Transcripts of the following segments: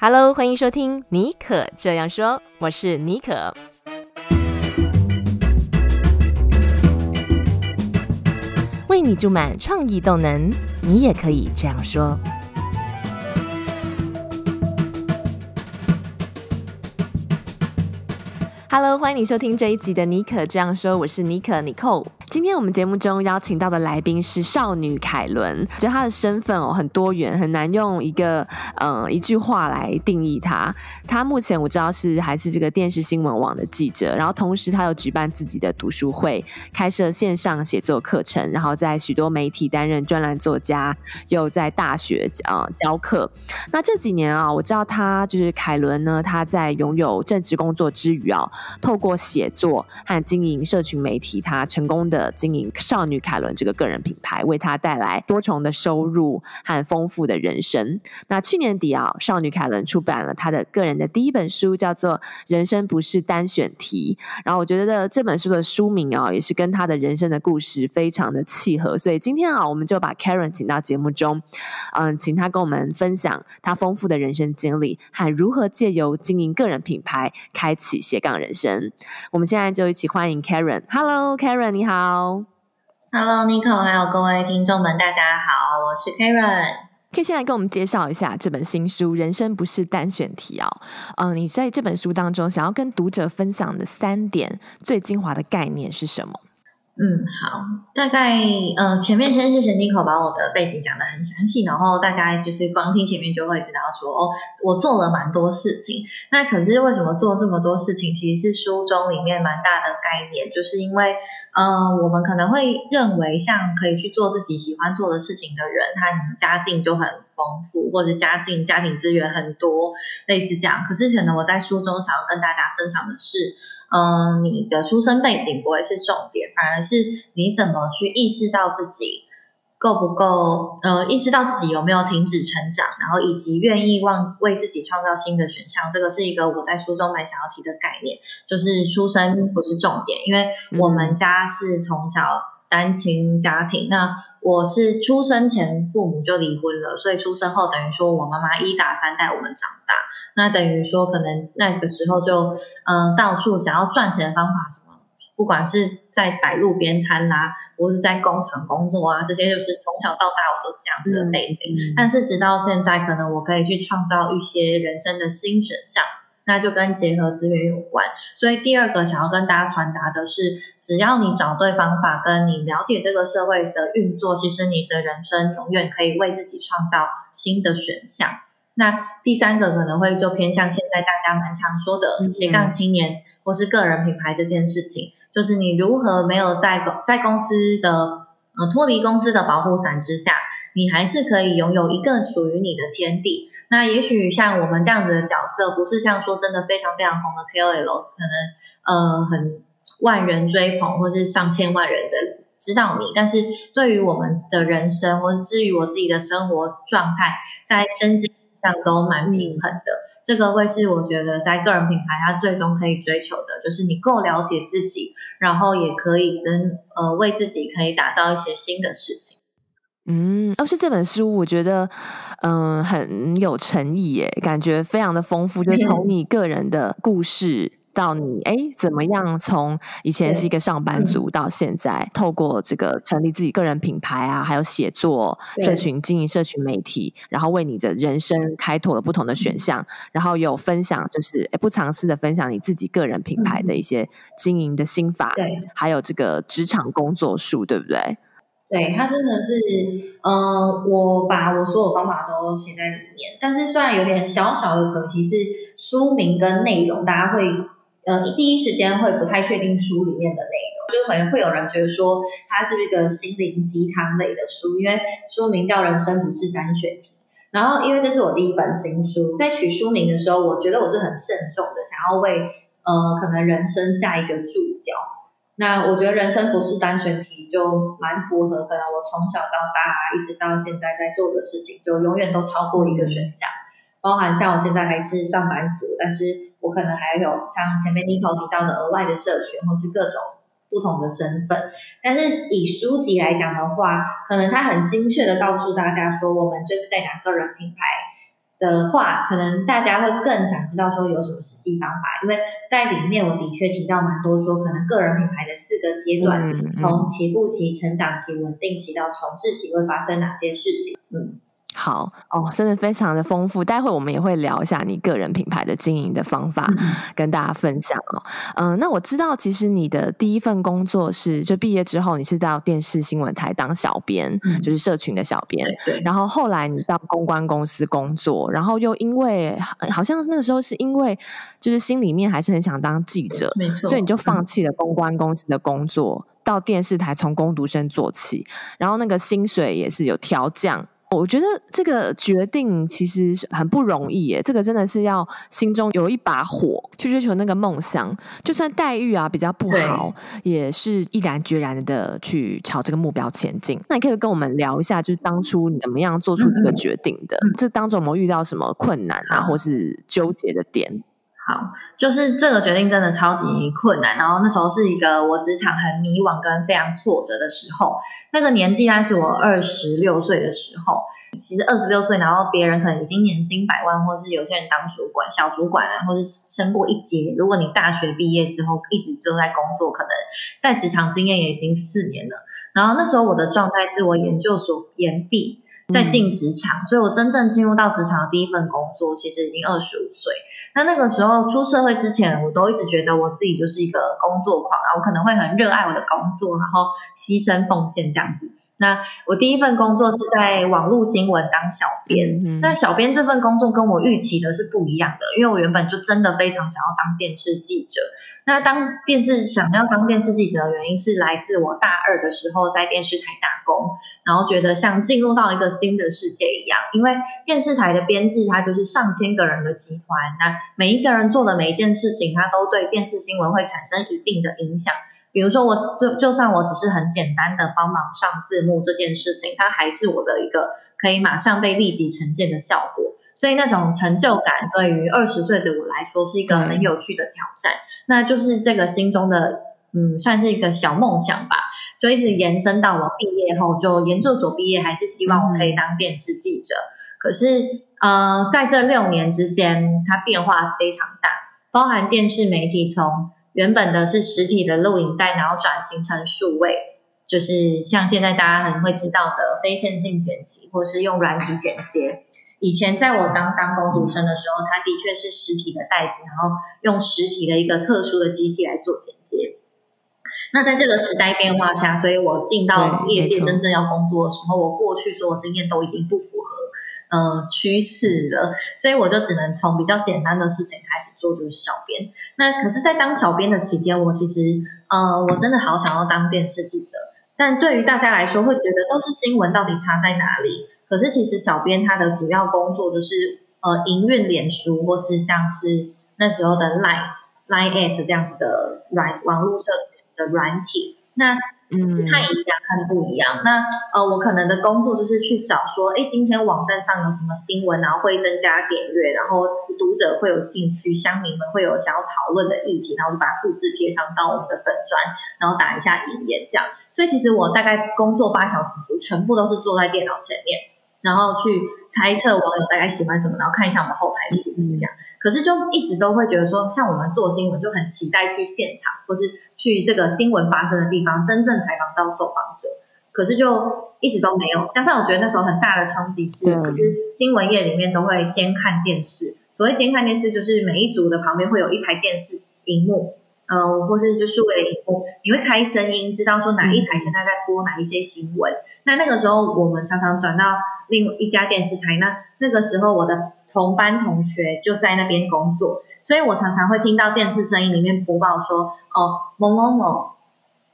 Hello，欢迎收听妮可这样说，我是妮可。为你注满创意动能，你也可以这样说。Hello，欢迎你收听这一集的尼可这样说，我是尼可 Nicole。今天我们节目中邀请到的来宾是少女凯伦，就她的身份哦很多元，很难用一个嗯一句话来定义她。她目前我知道是还是这个电视新闻网的记者，然后同时她有举办自己的读书会，开设线上写作课程，然后在许多媒体担任专栏作家，又在大学啊、教课。那这几年啊，我知道她就是凯伦呢，她在拥有正职工作之余啊，透过写作和经营社群媒体，她成功的。经营少女凯伦这个个人品牌，为她带来多重的收入和丰富的人生。那去年底啊，少女凯伦出版了她的个人的第一本书，叫做《人生不是单选题》。然后我觉得这本书的书名啊，也是跟她的人生的故事非常的契合。所以今天啊，我们就把 Karen 请到节目中，嗯，请她跟我们分享她丰富的人生经历和如何借由经营个人品牌，开启斜杠人生。我们现在就一起欢迎 Karen。Hello，Karen，你好。好，Hello Nico，还有各位听众们，大家好，我是 Karen。可以先来跟我们介绍一下这本新书《人生不是单选题》哦。嗯，你在这本书当中想要跟读者分享的三点最精华的概念是什么？嗯，好，大概呃，前面先谢谢 Nico 把我的背景讲得很详细，然后大家就是光听前面就会知道说，哦，我做了蛮多事情。那可是为什么做这么多事情？其实是书中里面蛮大的概念，就是因为，呃，我们可能会认为像可以去做自己喜欢做的事情的人，他什么家境就很丰富，或者家境家庭资源很多，类似这样。可是可能我在书中想要跟大家分享的是。嗯，你的出生背景不会是重点，反而是你怎么去意识到自己够不够，呃，意识到自己有没有停止成长，然后以及愿意往为自己创造新的选项，这个是一个我在书中蛮想要提的概念，就是出生不是重点，因为我们家是从小单亲家庭，那我是出生前父母就离婚了，所以出生后等于说我妈妈一打三带我们长大。那等于说，可能那个时候就，嗯、呃，到处想要赚钱的方法，什么，不管是在摆路边摊啦，或是在工厂工作啊，这些就是从小到大我都是这样子的背景。但是直到现在，可能我可以去创造一些人生的新选项，那就跟结合资源有关。所以第二个想要跟大家传达的是，只要你找对方法，跟你了解这个社会的运作，其实你的人生永远可以为自己创造新的选项。那第三个可能会就偏向现在大家蛮常说的斜杠青年或是个人品牌这件事情，就是你如何没有在公在公司的呃脱离公司的保护伞之下，你还是可以拥有一个属于你的天地。那也许像我们这样子的角色，不是像说真的非常非常红的 KOL，可能呃很万人追捧或是上千万人的知道你，但是对于我们的人生或是至于我自己的生活状态，在身心。上都蛮平衡的，这个会是我觉得在个人品牌它最终可以追求的，就是你够了解自己，然后也可以跟呃为自己可以打造一些新的事情。嗯，而且这本书我觉得嗯、呃、很有诚意耶，感觉非常的丰富，就从你个人的故事。到你哎，怎么样从以前是一个上班族，到现在透过这个成立自己个人品牌啊，还有写作、社群经营、社群媒体，然后为你的人生开拓了不同的选项，然后有分享，就是不藏私的分享你自己个人品牌的一些经营的心法，对，还有这个职场工作术，对不对？对，他真的是，嗯、呃，我把我所有方法都写在里面，但是虽然有点小小的可惜，是书名跟内容大家会。呃，第一时间会不太确定书里面的内容，就可能会有人觉得说它是一个心灵鸡汤类的书，因为书名叫《人生不是单选题》。然后，因为这是我第一本新书，在取书名的时候，我觉得我是很慎重的，想要为呃可能人生下一个注脚。那我觉得人生不是单选题，就蛮符合可能我从小到大一直到现在在做的事情，就永远都超过一个选项，包含像我现在还是上班族，但是。我可能还有像前面 Nico 提到的额外的社群，或是各种不同的身份。但是以书籍来讲的话，可能它很精确的告诉大家说，我们就是在讲个人品牌的话，可能大家会更想知道说有什么实际方法，因为在里面我的确提到蛮多说，可能个人品牌的四个阶段，嗯嗯、从起步期、成长期、稳定期到重置期会发生哪些事情，嗯。好哦，真的非常的丰富。待会我们也会聊一下你个人品牌的经营的方法，嗯、跟大家分享哦。嗯、呃，那我知道，其实你的第一份工作是就毕业之后，你是到电视新闻台当小编，嗯、就是社群的小编。对。然后后来你到公关公司工作，然后又因为好像那个时候是因为就是心里面还是很想当记者，没错。所以你就放弃了公关公司的工作，嗯、到电视台从工读生做起，然后那个薪水也是有调降。我觉得这个决定其实很不容易耶，这个真的是要心中有一把火去追求那个梦想，就算待遇啊比较不好，也是毅然决然的去朝这个目标前进。那你可以跟我们聊一下，就是当初你怎么样做出这个决定的？嗯、这当中有没有遇到什么困难啊，或是纠结的点？好，就是这个决定真的超级困难，然后那时候是一个我职场很迷惘跟非常挫折的时候，那个年纪大概是我二十六岁的时候。其实二十六岁，然后别人可能已经年薪百万，或是有些人当主管、小主管啊，或是升过一阶。如果你大学毕业之后一直都在工作，可能在职场经验也已经四年了。然后那时候我的状态是我研究所研毕。在进职场，所以我真正进入到职场的第一份工作，其实已经二十五岁。那那个时候出社会之前，我都一直觉得我自己就是一个工作狂啊，我可能会很热爱我的工作，然后牺牲奉献这样子。那我第一份工作是在网络新闻当小编，嗯、那小编这份工作跟我预期的是不一样的，因为我原本就真的非常想要当电视记者。那当电视想要当电视记者的原因是来自我大二的时候在电视台打工，然后觉得像进入到一个新的世界一样，因为电视台的编制它就是上千个人的集团，那每一个人做的每一件事情，它都对电视新闻会产生一定的影响。比如说，我就就算我只是很简单的帮忙上字幕这件事情，它还是我的一个可以马上被立即呈现的效果。所以那种成就感对于二十岁的我来说是一个很有趣的挑战。嗯、那就是这个心中的嗯，算是一个小梦想吧，就一直延伸到我毕业后，就研究所毕业，还是希望我可以当电视记者。嗯、可是呃，在这六年之间，它变化非常大，包含电视媒体从。原本的是实体的录影带，然后转型成数位，就是像现在大家很会知道的非线性剪辑，或是用软体剪接。以前在我当当工读生的时候，它的确是实体的袋子，然后用实体的一个特殊的机器来做剪接。那在这个时代变化下，所以我进到业界真正要工作的时候，我过去所有经验都已经不符合。嗯，趋势了，所以我就只能从比较简单的事情开始做，就是小编。那可是，在当小编的期间，我其实，呃，我真的好想要当电视记者。但对于大家来说，会觉得都是新闻，到底差在哪里？可是其实小编他的主要工作就是，呃，营运脸书，或是像是那时候的 Line、Line at 这样子的软网络社群的软体。那嗯，不太一样，很不一样。那呃，我可能的工作就是去找说，哎，今天网站上有什么新闻，然后会增加点阅，然后读者会有兴趣，乡民们会有想要讨论的议题，然后就把它复制贴上到我们的粉专，然后打一下引言这样。所以其实我大概工作八小时，全部都是坐在电脑前面，然后去猜测网友大概喜欢什么，然后看一下我们后台数据这样。可是就一直都会觉得说，像我们做新闻就很期待去现场，或是去这个新闻发生的地方，真正采访到受访者。可是就一直都没有。加上我觉得那时候很大的冲击是，其实新闻业里面都会监看电视。所谓监看电视，就是每一组的旁边会有一台电视荧幕，嗯、呃，或是就数位荧幕，你会开声音，知道说哪一台现在在播哪一些新闻。那那个时候我们常常转到另一家电视台，那那个时候我的。同班同学就在那边工作，所以我常常会听到电视声音里面播报说：“哦，某某某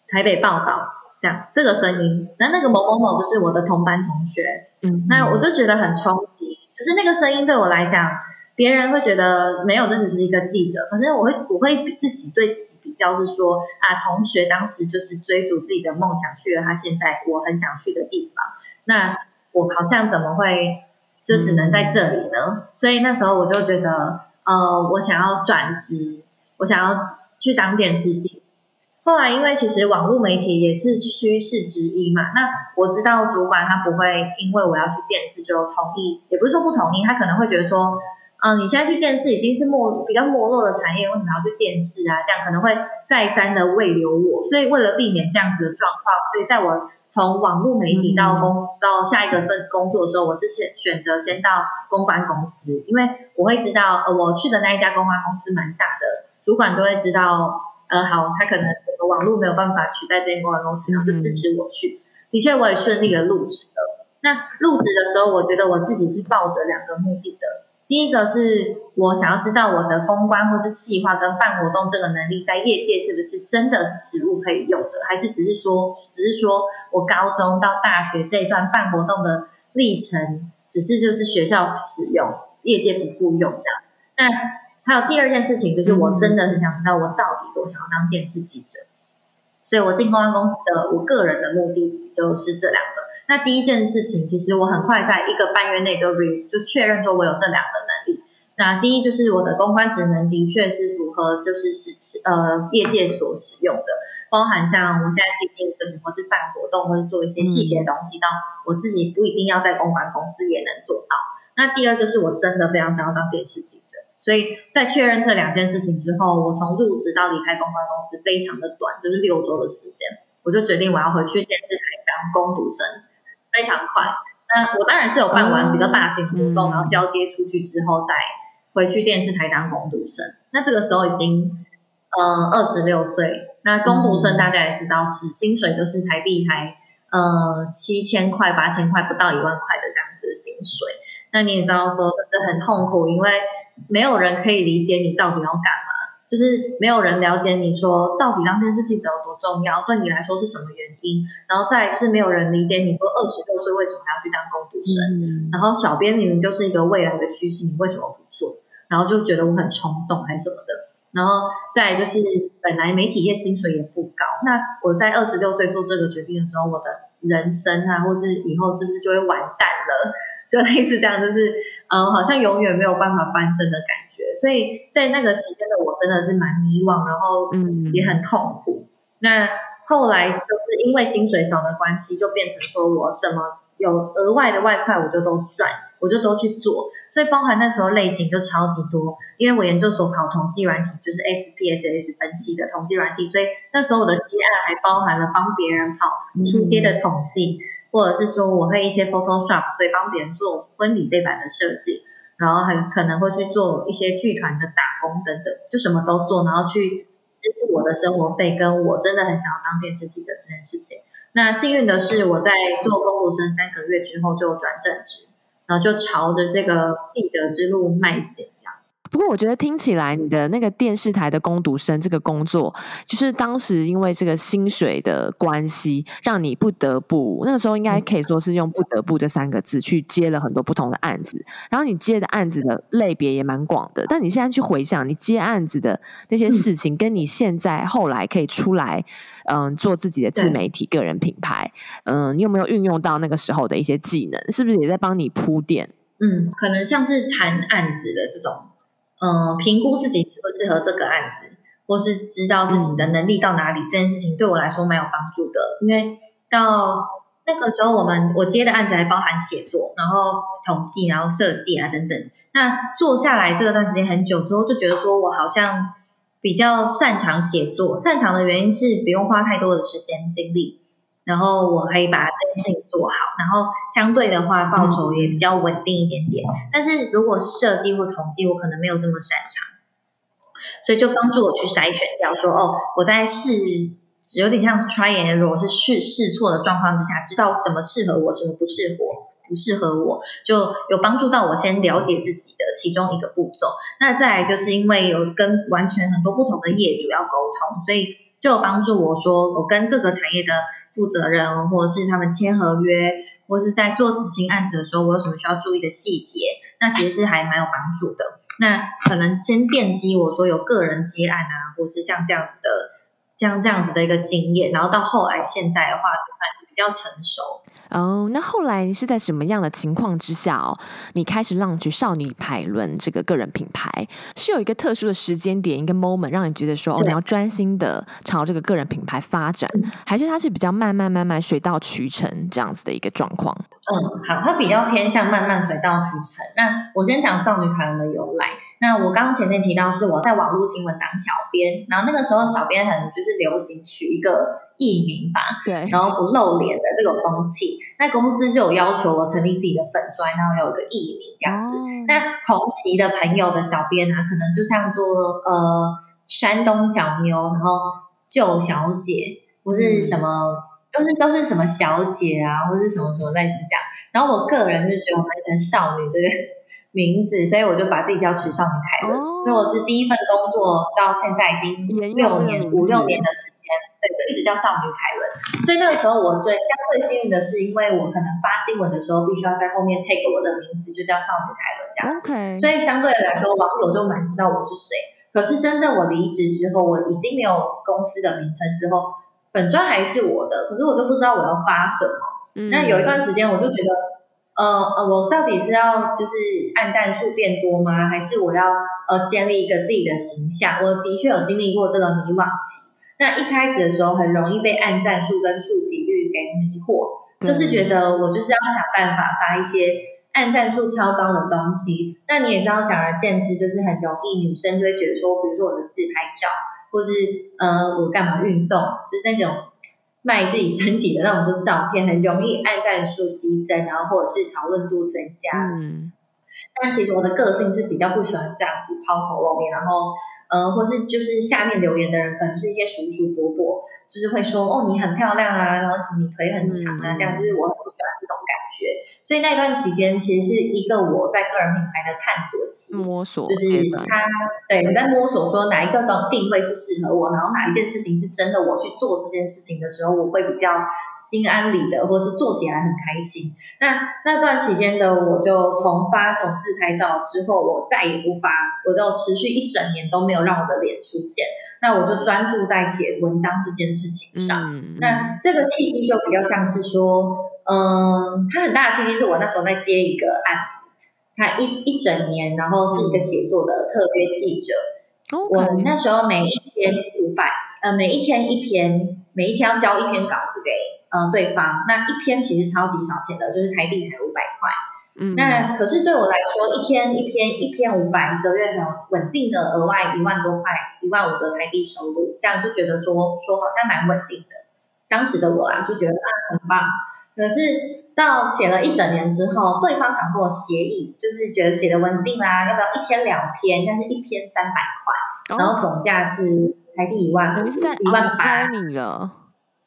台北报道这样这个声音。”那那个某某某就是我的同班同学，嗯，那我就觉得很冲击，就是那个声音对我来讲，别人会觉得没有，这只是一个记者，可是我会我会自己对自己比较是说啊，同学当时就是追逐自己的梦想去了他现在我很想去的地方，那我好像怎么会？就只能在这里呢，所以那时候我就觉得，呃，我想要转职，我想要去当电视记者。后来因为其实网络媒体也是趋势之一嘛，那我知道主管他不会因为我要去电视就同意，也不是说不同意，他可能会觉得说。嗯，你现在去电视已经是没比较没落的产业，为什么要去电视啊？这样可能会再三的未留我，所以为了避免这样子的状况，所以在我从网络媒体到公、嗯、到下一个份工作的时候，我是先选择先到公关公司，因为我会知道，呃，我去的那一家公关公司蛮大的，主管就会知道，呃，好，他可能网络没有办法取代这间公关公司，然后就支持我去。的确，我也顺利的入职了。那入职的时候，我觉得我自己是抱着两个目的的。第一个是我想要知道我的公关或是企划跟办活动这个能力在业界是不是真的是实务可以用的，还是只是说只是说我高中到大学这一段办活动的历程，只是就是学校使用，业界不复用这样。那还有第二件事情就是我真的很想知道我到底多想要当电视记者，所以我进公关公司的我个人的目的就是这两个。那第一件事情，其实我很快在一个半月内就 re 就确认说我有这两个能力。那第一就是我的公关职能的确是符合就是是是呃业界所使用的，包含像我现在进行这什么是办活动或者做一些细节的东西，到我自己不一定要在公关公司也能做到。那第二就是我真的非常想要当电视记者，所以在确认这两件事情之后，我从入职到离开公关公司非常的短，就是六周的时间，我就决定我要回去电视台当工读生。非常快，那我当然是有办完比较大型活动，嗯、然后交接出去之后再回去电视台当工读生。那这个时候已经呃二十六岁，那工读生大家也知道是薪水就是台币才呃七千块八千块不到一万块的这样子的薪水。那你也知道说这是很痛苦，因为没有人可以理解你到底要干嘛。就是没有人了解你说到底当电视记者有多重要，对你来说是什么原因？然后再就是没有人理解你说二十六岁为什么要去当工读生？嗯、然后小编明明就是一个未来的趋势，你为什么不做？然后就觉得我很冲动还是什么的。然后再就是本来媒体业薪水也不高，那我在二十六岁做这个决定的时候，我的人生啊，或是以后是不是就会完蛋了？就类似这样，就是嗯，好像永远没有办法翻身的感觉。所以在那个期间的我真的是蛮迷惘，然后也很痛苦。嗯、那后来就是因为薪水少的关系，就变成说我什么有额外的外快我就都赚，我就都去做。所以包含那时候类型就超级多，因为我研究所跑统计软体，就是 SPSS 分析的统计软体，所以那时候我的接案还包含了帮别人跑出街的统计。嗯或者是说我会一些 Photoshop，所以帮别人做婚礼背板的设计，然后很可能会去做一些剧团的打工等等，就什么都做，然后去支付我的生活费，跟我真的很想要当电视记者这件事情。那幸运的是，我在做公读生三个月之后就转正职，然后就朝着这个记者之路迈进。不过我觉得听起来你的那个电视台的工读生这个工作，就是当时因为这个薪水的关系，让你不得不那个时候应该可以说是用“不得不”这三个字去接了很多不同的案子，然后你接的案子的类别也蛮广的。但你现在去回想你接案子的那些事情，跟你现在后来可以出来嗯做自己的自媒体个人品牌，嗯，你有没有运用到那个时候的一些技能？是不是也在帮你铺垫？嗯，可能像是谈案子的这种。嗯，评估自己适不适合这个案子，或是知道自己的能力到哪里，这件事情对我来说蛮有帮助的。因为到那个时候，我们我接的案子还包含写作，然后统计，然后设计啊等等。那做下来这段时间很久之后，就觉得说我好像比较擅长写作。擅长的原因是不用花太多的时间精力。然后我可以把这件事情做好，然后相对的话报酬也比较稳定一点点。但是如果是设计或统计，我可能没有这么擅长，所以就帮助我去筛选掉说，哦，我在试，有点像 try and error，如果是试试错的状况之下，知道什么适合我，什么不适合，不适合我，就有帮助到我先了解自己的其中一个步骤。那再来就是因为有跟完全很多不同的业主要沟通，所以就有帮助我说，我跟各个产业的。负责人，或者是他们签合约，或是在做执行案子的时候，我有什么需要注意的细节？那其实是还蛮有帮助的。那可能先奠基我说有个人接案啊，或是像这样子的这样这样子的一个经验，然后到后来现在的话，就算是比较成熟。哦，那后来是在什么样的情况之下哦，你开始 launch 少女凯伦这个个人品牌？是有一个特殊的时间点，一个 moment 让你觉得说哦，你要专心的朝这个个人品牌发展，还是它是比较慢慢慢慢水到渠成这样子的一个状况？嗯，好，它比较偏向慢慢水到渠成。那我先讲少女凯伦的由来。那我刚刚前面提到是我在网络新闻当小编，然后那个时候小编很就是流行取一个。艺名吧，对，然后不露脸的这个风气，那公司就有要求我成立自己的粉专，然后有个艺名这样子。哦、那同期的朋友的小编啊，可能就像做呃山东小妞，然后旧小姐，不是什么，嗯、都是都是什么小姐啊，或是什么什么类似这样。然后我个人就觉得我蛮喜欢少女这个名字，所以我就把自己叫取少女凯伦。哦、所以我是第一份工作到现在已经六年五六年的时间。对，就一直叫少女凯伦，所以那个时候我最相对幸运的是，因为我可能发新闻的时候必须要在后面 take 我的名字，就叫少女凯伦这样。OK，所以相对来说，网友就蛮知道我是谁。可是真正我离职之后，我已经没有公司的名称之后，本专还是我的，可是我就不知道我要发什么。嗯，那有一段时间我就觉得，呃呃，我到底是要就是按赞数变多吗？还是我要呃建立一个自己的形象？我的确有经历过这个迷惘期。那一开始的时候，很容易被按赞数跟触及率给迷惑，嗯、就是觉得我就是要想办法发一些按赞数超高的东西。那你也知道，显而见之，就是很容易女生就会觉得说，比如说我的自拍照，或是呃我干嘛运动，就是那种卖自己身体的那种照片，很容易按赞数激增，然后或者是讨论度增加。嗯，但其实我的个性是比较不喜欢这样子抛头露面，然后。呃，或是就是下面留言的人，可能就是一些叔叔伯伯，就是会说哦，你很漂亮啊，然后什么你腿很长啊，这样就是我很不喜欢这种感觉。所以那段期间其实是一个我在个人品牌的探索期，摸索，就是他对我在摸索说哪一个的定位是适合我，然后哪一件事情是真的我去做这件事情的时候，我会比较心安理得，或是做起来很开心。那那段期间的我就从发这种自拍照之后，我再也不发。我都持续一整年都没有让我的脸出现，那我就专注在写文章这件事情上。嗯、那这个契机就比较像是说，嗯，它很大的契机是我那时候在接一个案子，它一一整年，然后是一个写作的特约记者。嗯、我那时候每一天五百，呃，每一天一篇，每一天要交一篇稿子给呃对方，那一篇其实超级少钱的，就是台币才五百块。嗯，那可是对我来说，一天一篇一篇五百，一个月很稳定的额外一万多块，一万五的台币收入，这样就觉得说说好像蛮稳定的。当时的我啊，就觉得啊很棒。可是到写了一整年之后，对方想跟我协议，就是觉得写的稳定啦，要不要一天两篇，但是一篇三百块，然后总价是台币一万五，一万八。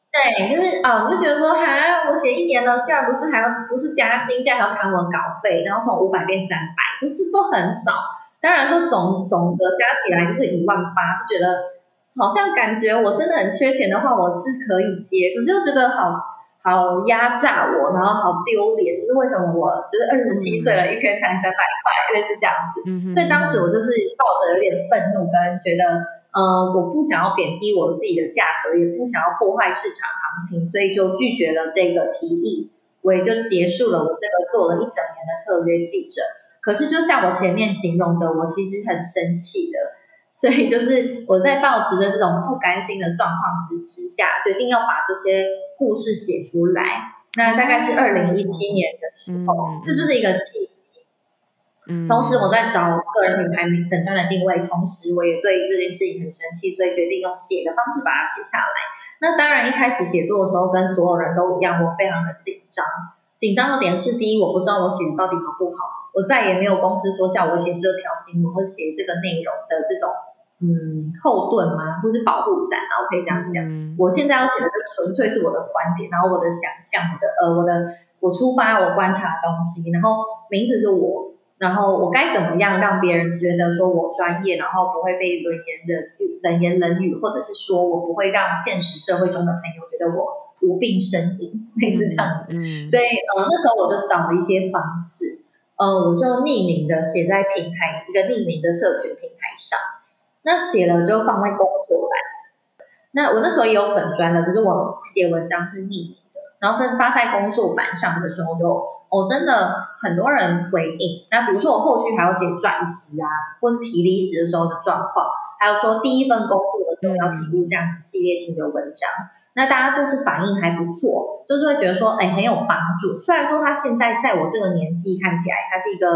对，就是哦，你就觉得说，哈，我写一年了，竟然不是还要不是加薪，竟然还要砍我稿费，然后从五百变三百，就就都很少。当然说总总的加起来就是一万八，就觉得好像感觉我真的很缺钱的话，我是可以接，可是又觉得好好压榨我，然后好丢脸，就是为什么我就是二十七岁了，一天才三百块，类似这样子。嗯、所以当时我就是抱着有点愤怒跟觉得。呃，我不想要贬低我自己的价格，也不想要破坏市场行情，所以就拒绝了这个提议，我也就结束了我这个做了一整年的特约记者。可是，就像我前面形容的，我其实很生气的，所以就是我在保持着这种不甘心的状况之之下，决定要把这些故事写出来。那大概是二零一七年的时候，这就是一个契机。同时，我在找个人品牌名粉专的定位，同时我也对这件事情很生气，所以决定用写的方式把它写下来。那当然，一开始写作的时候跟所有人都一样，我非常的紧张。紧张的点是，第一，我不知道我写的到底好不好，我再也没有公司说叫我写这条新闻或写这个内容的这种嗯后盾吗？或是保护伞啊？我可以这样讲。嗯、我现在要写的就纯粹是我的观点，然后我的想象的呃，我的我出发我观察的东西，然后名字是我。然后我该怎么样让别人觉得说我专业，然后不会被冷言冷语、冷言冷语，或者是说我不会让现实社会中的朋友觉得我无病呻吟，类似这样子。嗯，所以呃那时候我就找了一些方式，呃我就匿名的写在平台一个匿名的社群平台上，那写了就放在工作栏。那我那时候也有粉专了，可是我写文章是匿名的，然后跟发在工作板上的时候就，哦，真的很多人回应。那比如说我后续还要写转职啊，或是提离职的时候的状况，还有说第一份工作的时候要提供这样子系列性的文章。那大家就是反应还不错，就是会觉得说，哎，很有帮助。虽然说他现在在我这个年纪看起来，他是一个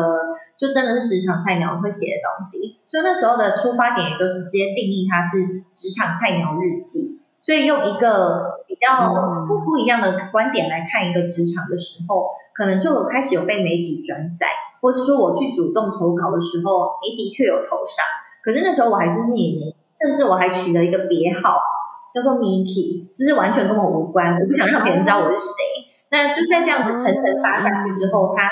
就真的是职场菜鸟会写的东西，所以那时候的出发点也就是直接定义它是职场菜鸟日记。所以用一个比较不不一样的观点来看一个职场的时候，可能就有开始有被媒体转载，或是说我去主动投稿的时候，哎，的确有投上。可是那时候我还是匿名，甚至我还取了一个别号。叫做 Miki，就是完全跟我无关，我不想让别人知道我是谁。那就在这样子层层发下去之后，他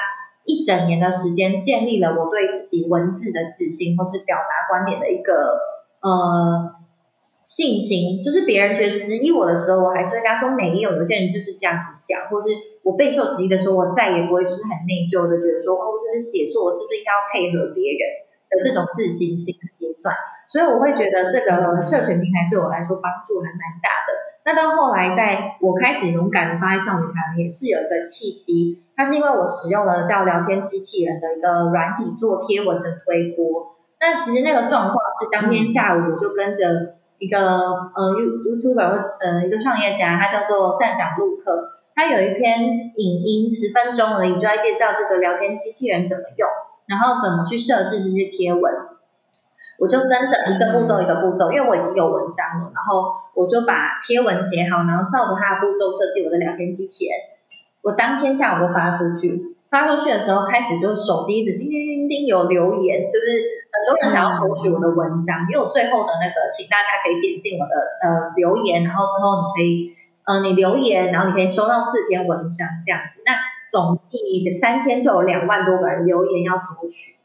一整年的时间建立了我对自己文字的自信，或是表达观点的一个呃信心。就是别人觉得质疑我的时候，我还是会跟他说没有。有些人就是这样子想，或是我备受质疑的时候，我再也不会就是很内疚的觉得说，哦，是不是写作，我是不是应该要配合别人的这种自信心的阶段。所以我会觉得这个社群平台对我来说帮助还蛮大的。那到后来，在我开始勇敢的发在少女团，也是有一个契机。它是因为我使用了叫聊天机器人的一个软体做贴文的推播。那其实那个状况是当天下午我就跟着一个呃 You YouTuber 呃一个创业家，他叫做站长陆克，他有一篇影音十分钟而已，就在介绍这个聊天机器人怎么用，然后怎么去设置这些贴文。我就跟着一个步骤一个步骤，因为我已经有文章了，然后我就把贴文写好，然后照着它的步骤设计我的聊天机器人。我当天下午就发出去，发出去的时候开始就手机一直叮叮叮叮有留言，就是很多人想要索取我的文章，因为我最后的那个，请大家可以点进我的呃留言，然后之后你可以呃你留言，然后你可以收到四篇文章这样子。那总计三天就有两万多个人留言要索取。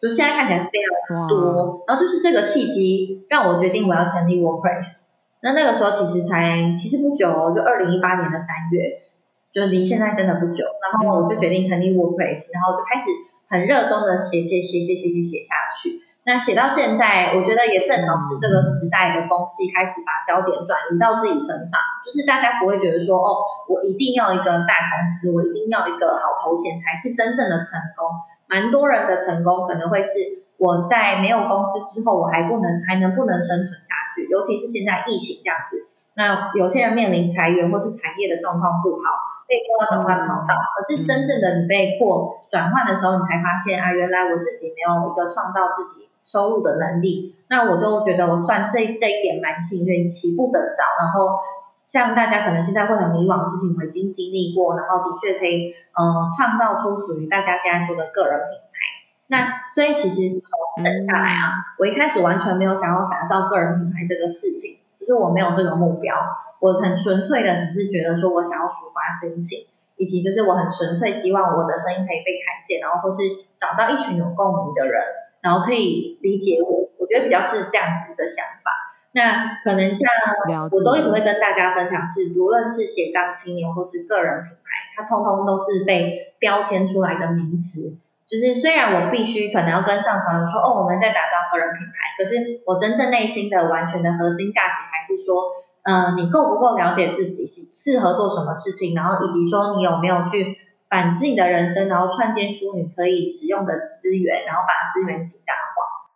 就现在看起来是非常多，然后就是这个契机让我决定我要成立 WordPress。那那个时候其实才其实不久哦，就二零一八年的三月，就离现在真的不久。然后我就决定成立 WordPress，然后就开始很热衷的写写写写写写写下去。那写到现在，我觉得也正好是这个时代的风气开始把焦点转移到自己身上，就是大家不会觉得说哦，我一定要一个大公司，我一定要一个好头衔才是真正的成功。蛮多人的成功可能会是我在没有公司之后，我还不能还能不能生存下去？尤其是现在疫情这样子，那有些人面临裁员或是产业的状况不好，被迫转换跑道。可是真正的你被迫转换的时候，你才发现啊，原来我自己没有一个创造自己收入的能力。那我就觉得我算这这一点蛮幸运，起步的早，然后。像大家可能现在会很迷惘的事情，我已经经历过，然后的确可以，嗯、呃，创造出属于大家现在说的个人品牌。那所以其实从整下来啊，我一开始完全没有想要打造个人品牌这个事情，就是我没有这个目标，我很纯粹的只是觉得说我想要抒发心情，以及就是我很纯粹希望我的声音可以被看见，然后或是找到一群有共鸣的人，然后可以理解我，我觉得比较是这样子的想法。那可能像我都一直会跟大家分享是，无论是斜杠青年或是个人品牌，它通通都是被标签出来的名词。就是虽然我必须可能要跟上潮流说，哦，我们在打造个人品牌，可是我真正内心的完全的核心价值还是说，呃，你够不够了解自己，适适合做什么事情，然后以及说你有没有去反思你的人生，然后创建出你可以使用的资源，然后把资源极大化。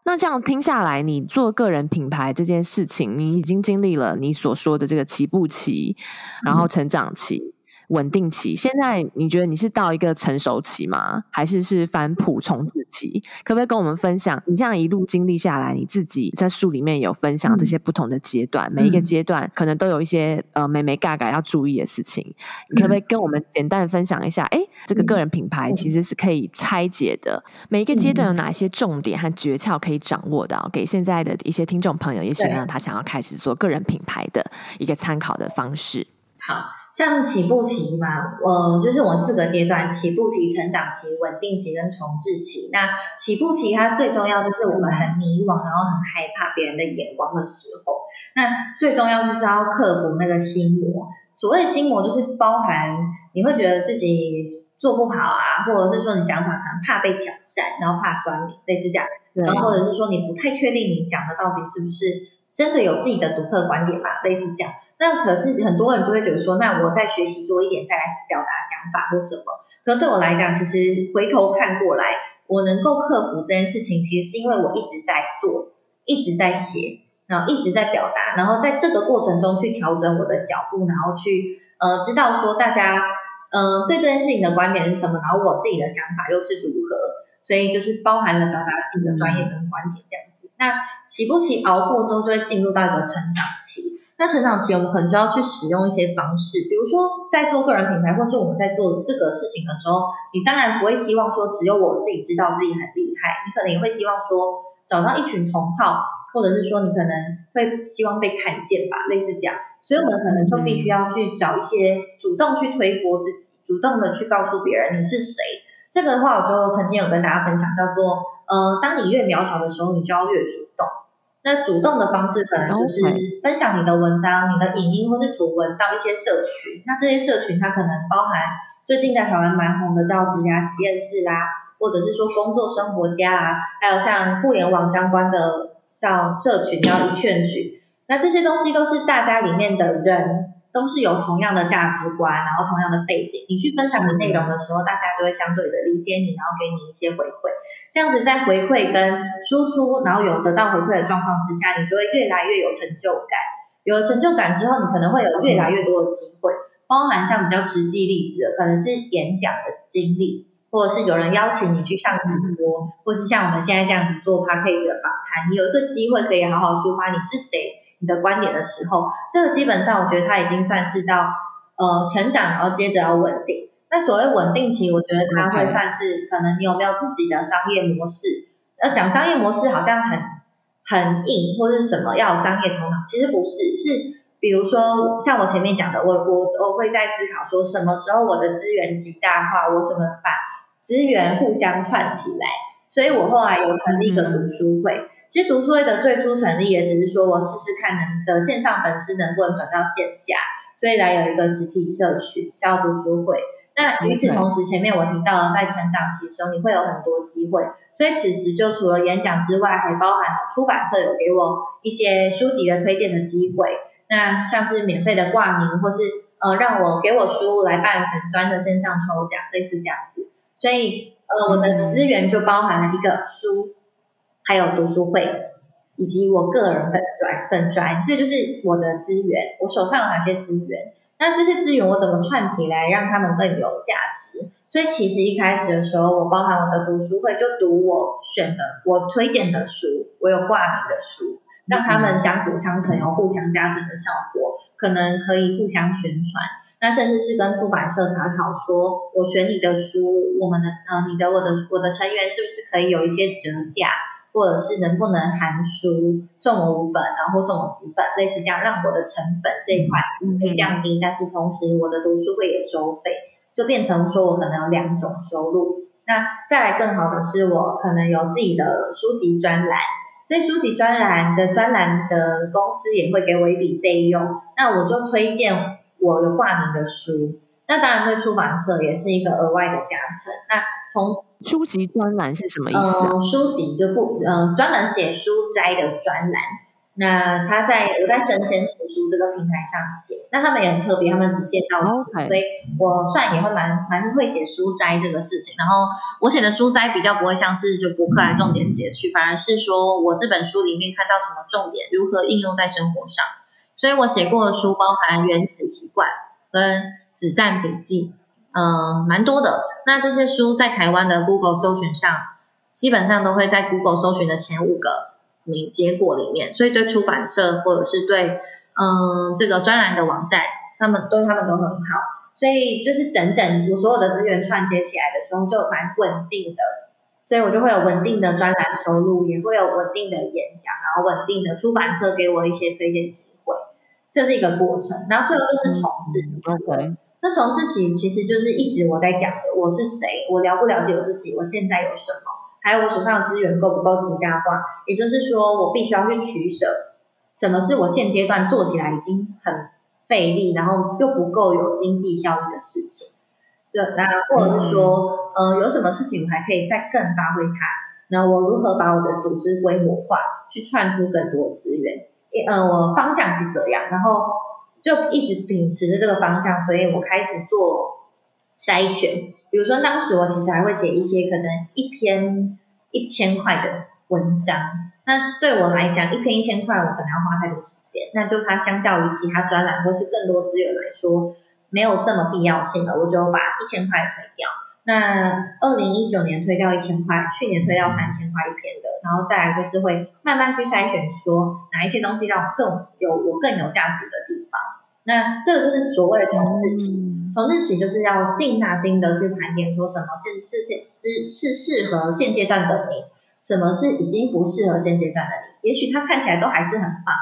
那这样听下来，你做个人品牌这件事情，你已经经历了你所说的这个起步期，然后成长期。稳定期，现在你觉得你是到一个成熟期吗？还是是返璞重置期？可不可以跟我们分享？你这样一路经历下来，你自己在书里面有分享这些不同的阶段，嗯、每一个阶段可能都有一些呃美眉嘎嘎要注意的事情。嗯、你可不可以跟我们简单的分享一下？哎，这个个人品牌其实是可以拆解的，每一个阶段有哪一些重点和诀窍可以掌握的？给现在的一些听众朋友，也许呢他想要开始做个人品牌的一个参考的方式。好。像起步期嘛，呃，就是我四个阶段：起步期、成长期、稳定期跟重置期。那起步期它最重要就是我们很迷惘，然后很害怕别人的眼光的时候。那最重要就是要克服那个心魔。所谓的心魔，就是包含你会觉得自己做不好啊，或者是说你想法可能怕被挑战，然后怕酸民，类似这样。然后或者是说你不太确定你讲的到底是不是。真的有自己的独特观点嘛？类似这样。那可是很多人就会觉得说，那我再学习多一点，再来表达想法或什么。可对我来讲，其实回头看过来，我能够克服这件事情，其实是因为我一直在做，一直在写，然后一直在表达，然后在这个过程中去调整我的脚步，然后去呃知道说大家嗯、对这件事情的观点是什么，然后我自己的想法又是如何。所以就是包含了表达自己的专业跟观点这样子。那起步期熬过之后，就会进入到一个成长期。那成长期我们可能就要去使用一些方式，比如说在做个人品牌，或是我们在做这个事情的时候，你当然不会希望说只有我自己知道自己很厉害，你可能也会希望说找到一群同好，或者是说你可能会希望被看见吧，类似这样。所以我们可能就必须要去找一些主动去推波自己，主动的去告诉别人你是谁。这个的话，我就曾经有跟大家分享，叫做呃，当你越渺小的时候，你就要越主动。那主动的方式可能就是分享你的文章、你的影音或是图文到一些社群。那这些社群它可能包含最近在台湾蛮红的叫职涯实验室啦，或者是说工作生活家啊，还有像互联网相关的像社群叫一劝举。那这些东西都是大家里面的人。都是有同样的价值观，然后同样的背景，你去分享的内容的时候，大家就会相对的理解你，然后给你一些回馈。这样子在回馈跟输出，然后有得到回馈的状况之下，你就会越来越有成就感。有了成就感之后，你可能会有越来越多的机会，包含像比较实际例子，可能是演讲的经历，或者是有人邀请你去上直播，或是像我们现在这样子做 podcast 的访谈，你有一个机会可以好好抒发你是谁。你的观点的时候，这个基本上我觉得它已经算是到呃成长，然后接着要稳定。那所谓稳定期，我觉得它会算是可能你有没有自己的商业模式。呃，讲商业模式好像很很硬，或是什么要有商业头脑，其实不是。是比如说像我前面讲的，我我我会在思考说，什么时候我的资源极大化，我怎么把资源互相串起来。所以我后来有成立一个读书会。其实读书会的最初成立也只是说我试试看能的线上粉丝能不能转到线下，所以来有一个实体社群叫读书会。那与此同时，前面我提到了在成长期的时候你会有很多机会，所以此时就除了演讲之外，还包含了出版社有给我一些书籍的推荐的机会。那像是免费的挂名，或是呃让我给我书来办粉砖的线上抽奖，类似这样子。所以呃我的资源就包含了一个书。还有读书会，以及我个人粉砖粉砖，这就是我的资源。我手上有哪些资源？那这些资源我怎么串起来，让他们更有价值？所以其实一开始的时候，我包含我的读书会，就读我选的、我推荐的书，我有挂名的书，让他们相辅相成，有互相加成的效果，可能可以互相宣传。那甚至是跟出版社谈好，说我选你的书，我们的呃，你的我的我的成员是不是可以有一些折价？或者是能不能含书送我五本，然后送我几本，类似这样，让我的成本这一块可以降低，但是同时我的读书会也收费，就变成说我可能有两种收入。那再来更好的是，我可能有自己的书籍专栏，所以书籍专栏的专栏的公司也会给我一笔费用，那我就推荐我有挂名的书，那当然对出版社也是一个额外的加成。那从书籍专栏是什么意思啊？嗯、书籍就不嗯，专门写书斋的专栏。那他在我在神仙写书这个平台上写，那他们也很特别，他们只介绍书.所以我算也会蛮蛮会写书斋这个事情。然后我写的书斋比较不会像是就博客来重点截取，反而是说我这本书里面看到什么重点，如何应用在生活上。所以我写过的书包含《原子习惯》跟《子弹笔记》。嗯，蛮多的。那这些书在台湾的 Google 搜寻上，基本上都会在 Google 搜寻的前五个你结果里面。所以对出版社或者是对嗯这个专栏的网站，他们对他们都很好。所以就是整整我所有的资源串接起来的时候，就蛮稳定的。所以我就会有稳定的专栏收入，也会有稳定的演讲，然后稳定的出版社给我一些推荐机会。这是一个过程，然后最后就是重置。OK 那从事起其实就是一直我在讲的，我是谁，我了不了解我自己，我现在有什么，还有我手上的资源够不够极大化，也就是说我必须要去取舍，什么是我现阶段做起来已经很费力，然后又不够有经济效益的事情，对，那或者是说，呃，有什么事情我还可以再更发挥它，那我如何把我的组织规模化，去串出更多资源？呃，我方向是这样，然后就一直秉持着这个方向，所以我开始做筛选。比如说，当时我其实还会写一些可能一篇一千块的文章，那对我来讲，一篇一千块，我可能要花太多时间，那就它相较于其他专栏或是更多资源来说，没有这么必要性了，我就把一千块推掉。那二零一九年推掉一千块，去年推掉三千块一篇的，然后再来就是会慢慢去筛选，说哪一些东西让我更有我更有价值的地。那这个就是所谓的重置期，重置期就是要静下心的去盘点，说什么现是现是是适合现阶段的你，什么是已经不适合现阶段的你。也许它看起来都还是很棒，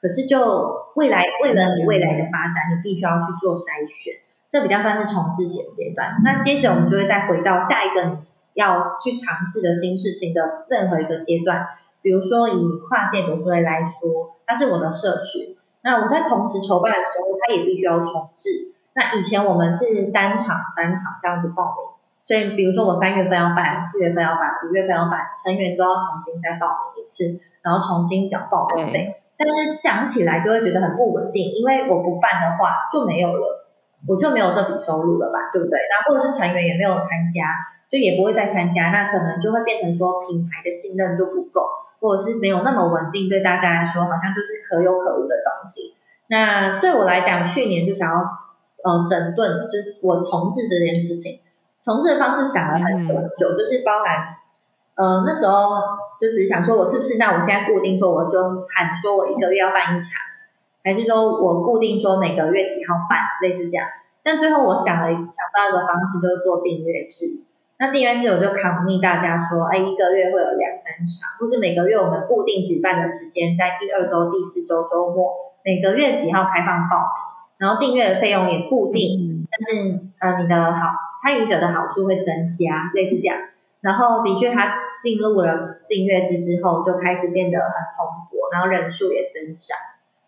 可是就未来为了你未来的发展，你必须要去做筛选。这比较算是重置期的阶段，那接着我们就会再回到下一个你要去尝试的新事情的任何一个阶段。比如说以跨界读书会来说，它是我的社群，那我在同时筹办的时候，他也必须要重置。那以前我们是单场单场这样子报名，所以比如说我三月份要办，四月份要办，五月份要办，成员都要重新再报名一次，然后重新缴报名费。但是想起来就会觉得很不稳定，因为我不办的话就没有了。我就没有这笔收入了吧，对不对？那或者是成员也没有参加，就也不会再参加，那可能就会变成说品牌的信任度不够，或者是没有那么稳定，对大家来说好像就是可有可无的东西。那对我来讲，去年就想要呃整顿，就是我重置这件事情，重置的方式想了很久很久，就是包含呃那时候就只想说我是不是那我现在固定说我就喊说我一个月要办一场。还是说我固定说每个月几号办，类似这样。但最后我想了想到一个方式，就是做订阅制。那订阅制我就考虑大家说，哎，一个月会有两三场，或是每个月我们固定举办的时间在第二周、第四周周末，每个月几号开放报名，然后订阅的费用也固定，但是呃你的好参与者的好处会增加，类似这样。然后的确，它进入了订阅制之后，就开始变得很蓬勃，然后人数也增长。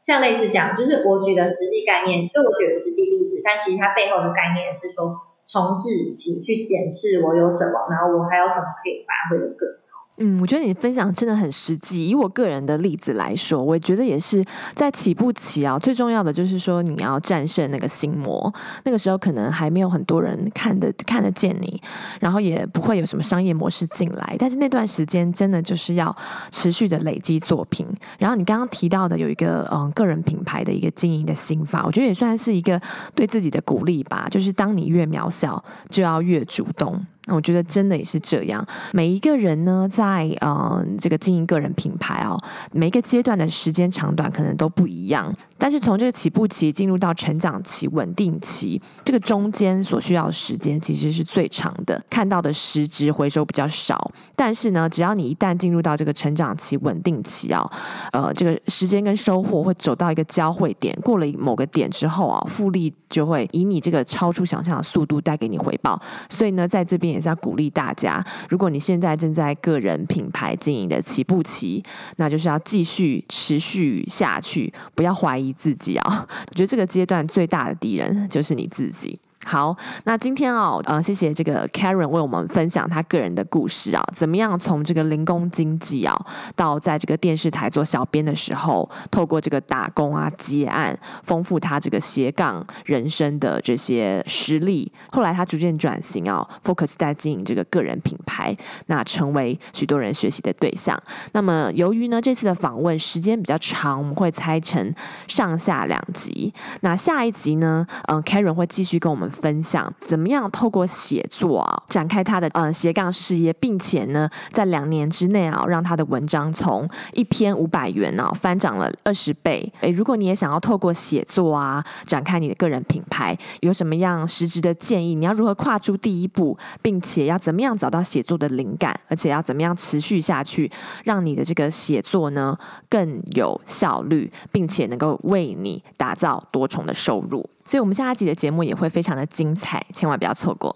像类似这样，就是我举的实际概念，就我举的实际例子，但其实它背后的概念是说，重置期去检视我有什么，然后我还有什么可以发挥的更好。嗯，我觉得你分享真的很实际。以我个人的例子来说，我觉得也是在起步期啊，最重要的就是说你要战胜那个心魔。那个时候可能还没有很多人看得看得见你，然后也不会有什么商业模式进来。但是那段时间真的就是要持续的累积作品。然后你刚刚提到的有一个嗯个人品牌的一个经营的心法，我觉得也算是一个对自己的鼓励吧。就是当你越渺小，就要越主动。那我觉得真的也是这样。每一个人呢，在呃这个经营个人品牌哦，每一个阶段的时间长短可能都不一样。但是从这个起步期进入到成长期、稳定期，这个中间所需要的时间其实是最长的，看到的实质回收比较少。但是呢，只要你一旦进入到这个成长期、稳定期啊，呃，这个时间跟收获会走到一个交汇点，过了某个点之后啊，复利就会以你这个超出想象的速度带给你回报。所以呢，在这边也是要鼓励大家，如果你现在正在个人品牌经营的起步期，那就是要继续持续下去，不要怀疑。自己啊，我觉得这个阶段最大的敌人就是你自己。好，那今天哦，呃，谢谢这个 Karen 为我们分享他个人的故事啊，怎么样从这个零工经济啊，到在这个电视台做小编的时候，透过这个打工啊、接案，丰富他这个斜杠人生的这些实力。后来他逐渐转型啊，focus 在经营这个个人品牌，那成为许多人学习的对象。那么由于呢，这次的访问时间比较长，我们会拆成上下两集。那下一集呢，嗯、呃，Karen 会继续跟我们。分享怎么样透过写作啊展开他的呃斜杠事业，并且呢在两年之内啊让他的文章从一篇五百元啊翻涨了二十倍。诶，如果你也想要透过写作啊展开你的个人品牌，有什么样实质的建议？你要如何跨出第一步，并且要怎么样找到写作的灵感，而且要怎么样持续下去，让你的这个写作呢更有效率，并且能够为你打造多重的收入。所以，我们下一集的节目也会非常的精彩，千万不要错过。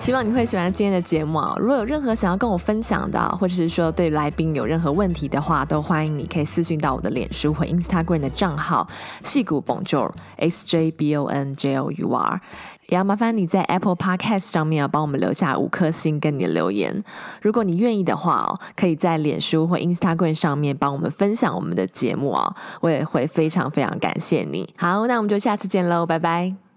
希望你会喜欢今天的节目啊！如果有任何想要跟我分享的，或者是说对来宾有任何问题的话，都欢迎你可以私讯到我的脸书或 Instagram 的账号矽谷 Bonjour S J B O N J O U R。也要麻烦你在 Apple Podcast 上面要帮我们留下五颗星跟你的留言。如果你愿意的话哦，可以在脸书或 Instagram 上面帮我们分享我们的节目哦，我也会非常非常感谢你。好，那我们就下次见喽，拜拜。